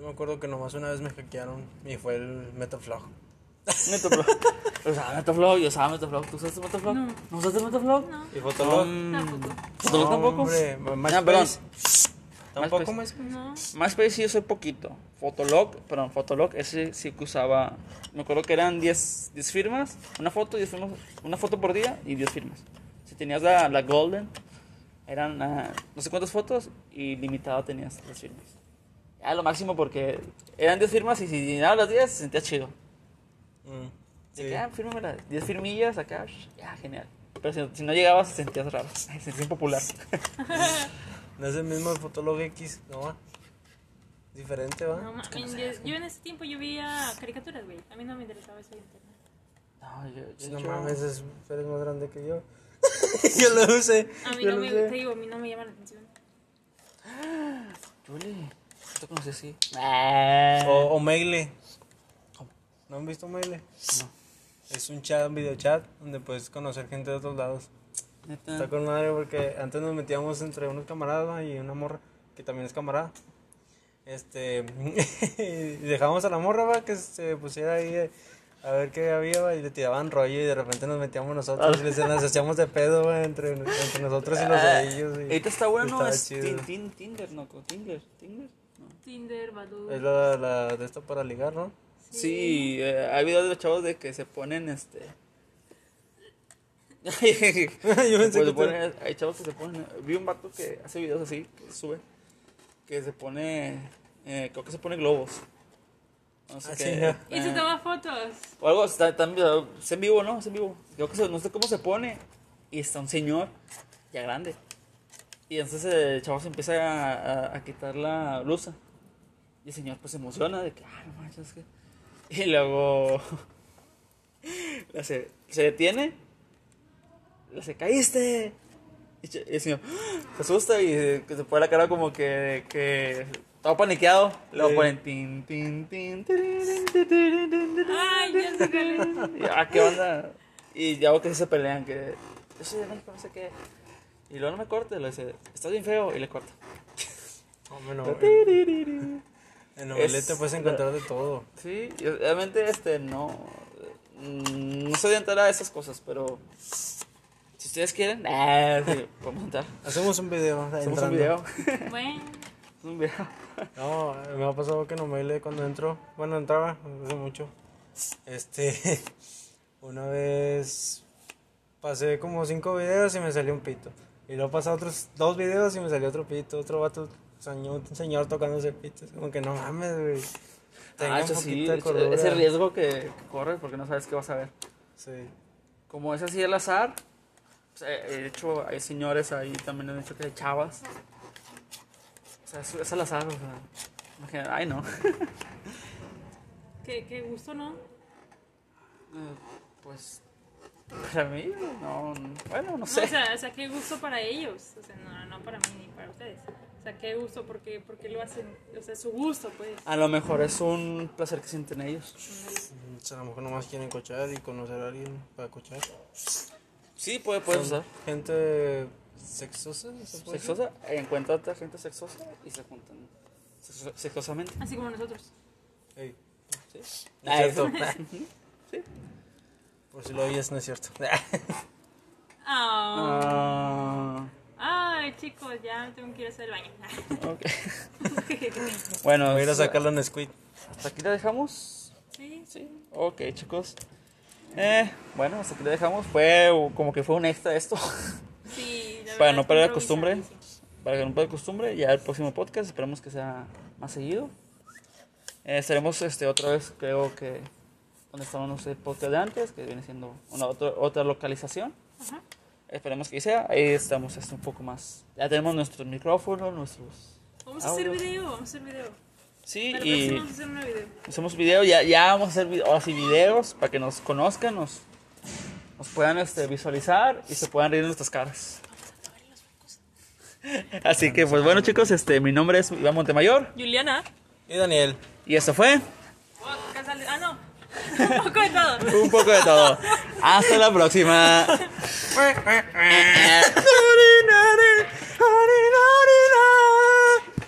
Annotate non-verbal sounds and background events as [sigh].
Yo me acuerdo que nomás una vez me hackearon y fue el Metaflog. Metaflog. [laughs] Usaba Metaflog, yo usaba Metaflog. ¿Tú usaste Metaflog? No. ¿No usaste Metaflog? No. ¿Y Fotolog? Mm, Tampoco. ¿Fotolog No, tampoco? Hombre, Ah, perdón. MySpace. Tampoco MySpace. MySpace. No. MySpace sí usé poquito. Fotolog, perdón, Fotolog, ese sí que usaba. Me acuerdo que eran 10, 10 firmas, una foto, 10 firmas, una foto por día y 10 firmas. Si tenías la, la Golden, eran ah, no sé cuántas fotos y limitado tenías las firmas. Ya lo máximo porque eran 10 firmas y si llenabas las 10 se sentía chido. Mm, sí. que, ah, fírmame las 10 firmillas acá, ya, genial. Pero si, si no llegabas, te sentías raro, [laughs] te sentías impopular. No es el mismo Fotolog X, ¿no? va? Diferente, ¿va? No, ma- yo, yo en ese tiempo yo veía caricaturas, güey. A mí no me interesaba eso de internet. No, yo, yo, No yo- mames, es, eres más grande que yo. [laughs] yo lo usé. A mí no me, te digo, a mí no me llama la atención. [gasps] Julie, ¿no te conocí así? O, o Maile. ¿Cómo? ¿No han visto Maile? No. Es un chat, un videochat, donde puedes conocer gente de otros lados. Neta. Está con madre porque antes nos metíamos entre unos camaradas y una morra, que también es camarada. Este, [laughs] y dejábamos a la morra, va, que se pusiera ahí eh, a ver qué había, va, y le tiraban rollo y de repente nos metíamos nosotros y les nos hacíamos de pedo, va, entre, entre nosotros y los Ah, de ellos. y Ahorita está bueno, es Tinder, ¿no? Tinder, Tinder. No. Tinder, Badoo. Es la, la de esto para ligar, ¿no? Sí, eh, hay videos de los chavos de que se ponen este. [laughs] Yo Pues pensé se que ponen- hay chavos que se ponen. Vi un vato que hace videos así, que sube. Que se pone. eh, creo que se pone globos. No sé Ah, qué. Y se eh, toma fotos. O algo, está, también, es en vivo, ¿no? Es en vivo. Creo que se- no sé cómo se pone. Y está un señor, ya grande. Y entonces el chavo se empieza a, a- a quitar la blusa. Y el señor pues se emociona de que, ah, no manches, que... [laughs] Y luego [laughs] hace- se detiene. Le hace, caíste. Y el señor [gasps] se asusta y eh, que se pone la cara como que, que todo paniqueado. Luego Sí. ponen tin, tin, tin, Ay, ya y, ah, ¿qué onda? Y ya veo que sí se pelean, que yo soy de México, no sé qué. Y luego no me corte, le dice, estás bien feo, y le corta. Hombre, no, Sí, en novelete Es- puedes encontrar de todo. y obviamente este no. No soy de entrar a esas cosas, pero si ustedes quieren, ah, sí, podemos entrar. Hacemos un video. Hacemos un video. [laughs] Bueno, un video. No, me ha pasado que no me cuando entro. Bueno, entraba hace mucho. Este, [laughs] una vez pasé como cinco videos y me salió un pito. Y luego pasé otros dos videos y me salió otro pito. Otro vato, señor, un señor tocándose pito. Es como que no mames, güey. Tenga Ah, un sí, de cordura. ese riesgo que, que corres porque no sabes qué vas a ver. Sí. Como es así el azar, pues, eh, de hecho hay señores ahí también han dicho que hay chavas. O sea, es, es al azar, o sea. imagina- ay, no. [laughs] qué, qué gusto, ¿no? Eh, pues, para mí, no, bueno, no No, sé. o, sea, o sea, qué gusto para ellos. O sea, no, no para mí ni para ustedes. O sea, qué gusto porque, porque lo hacen. O sea, su gusto, pues. A lo mejor es un placer que sienten ellos. O sea, a lo mejor nomás quieren cochar y conocer a alguien para cochar. Sí, puede, puede usar. Gente sexosa, ¿se puede? Sexosa, encuentra otra gente sexosa y se juntan sexo- sexosamente. Así como nosotros. Ey, ¿Sí? no es cierto. [laughs] Sí. Por si lo oyes, no es cierto. [laughs] Ah. Ah, Ay, chicos, ya tengo que ir a hacer el baño. [laughs] ok. [laughs] bueno, Voy a ir a sacarlo en Squid. hasta aquí la dejamos. sí, Sí, ok, chicos. Eh, bueno, hasta aquí le dejamos. Fue como que fue un extra esto. sí. la Para no perder la costumbre. Para que no pierda costumbre. Ya el próximo podcast esperemos que sea más seguido. Eh, estaremos este, otra vez, creo que donde estábamos el podcast de antes, que viene siendo una otra, otra localización. Ajá. Esperemos que sea. Ahí estamos este, un poco más. Ya tenemos nuestros micrófonos, nuestros. Vamos a hacer video, vamos a hacer video. Sí, la y vamos a hacer un video. hacemos video. Ya, ya vamos a hacer vi- ahora sí videos para que nos conozcan, nos, nos puedan este, visualizar y se puedan reír de nuestras caras. [laughs] Así que, pues bueno, chicos, este, mi nombre es Iván Montemayor Juliana. Y Daniel. y esto fue Ah, no. Un poco de todo. un poco de todo. Hasta la próxima. [laughs]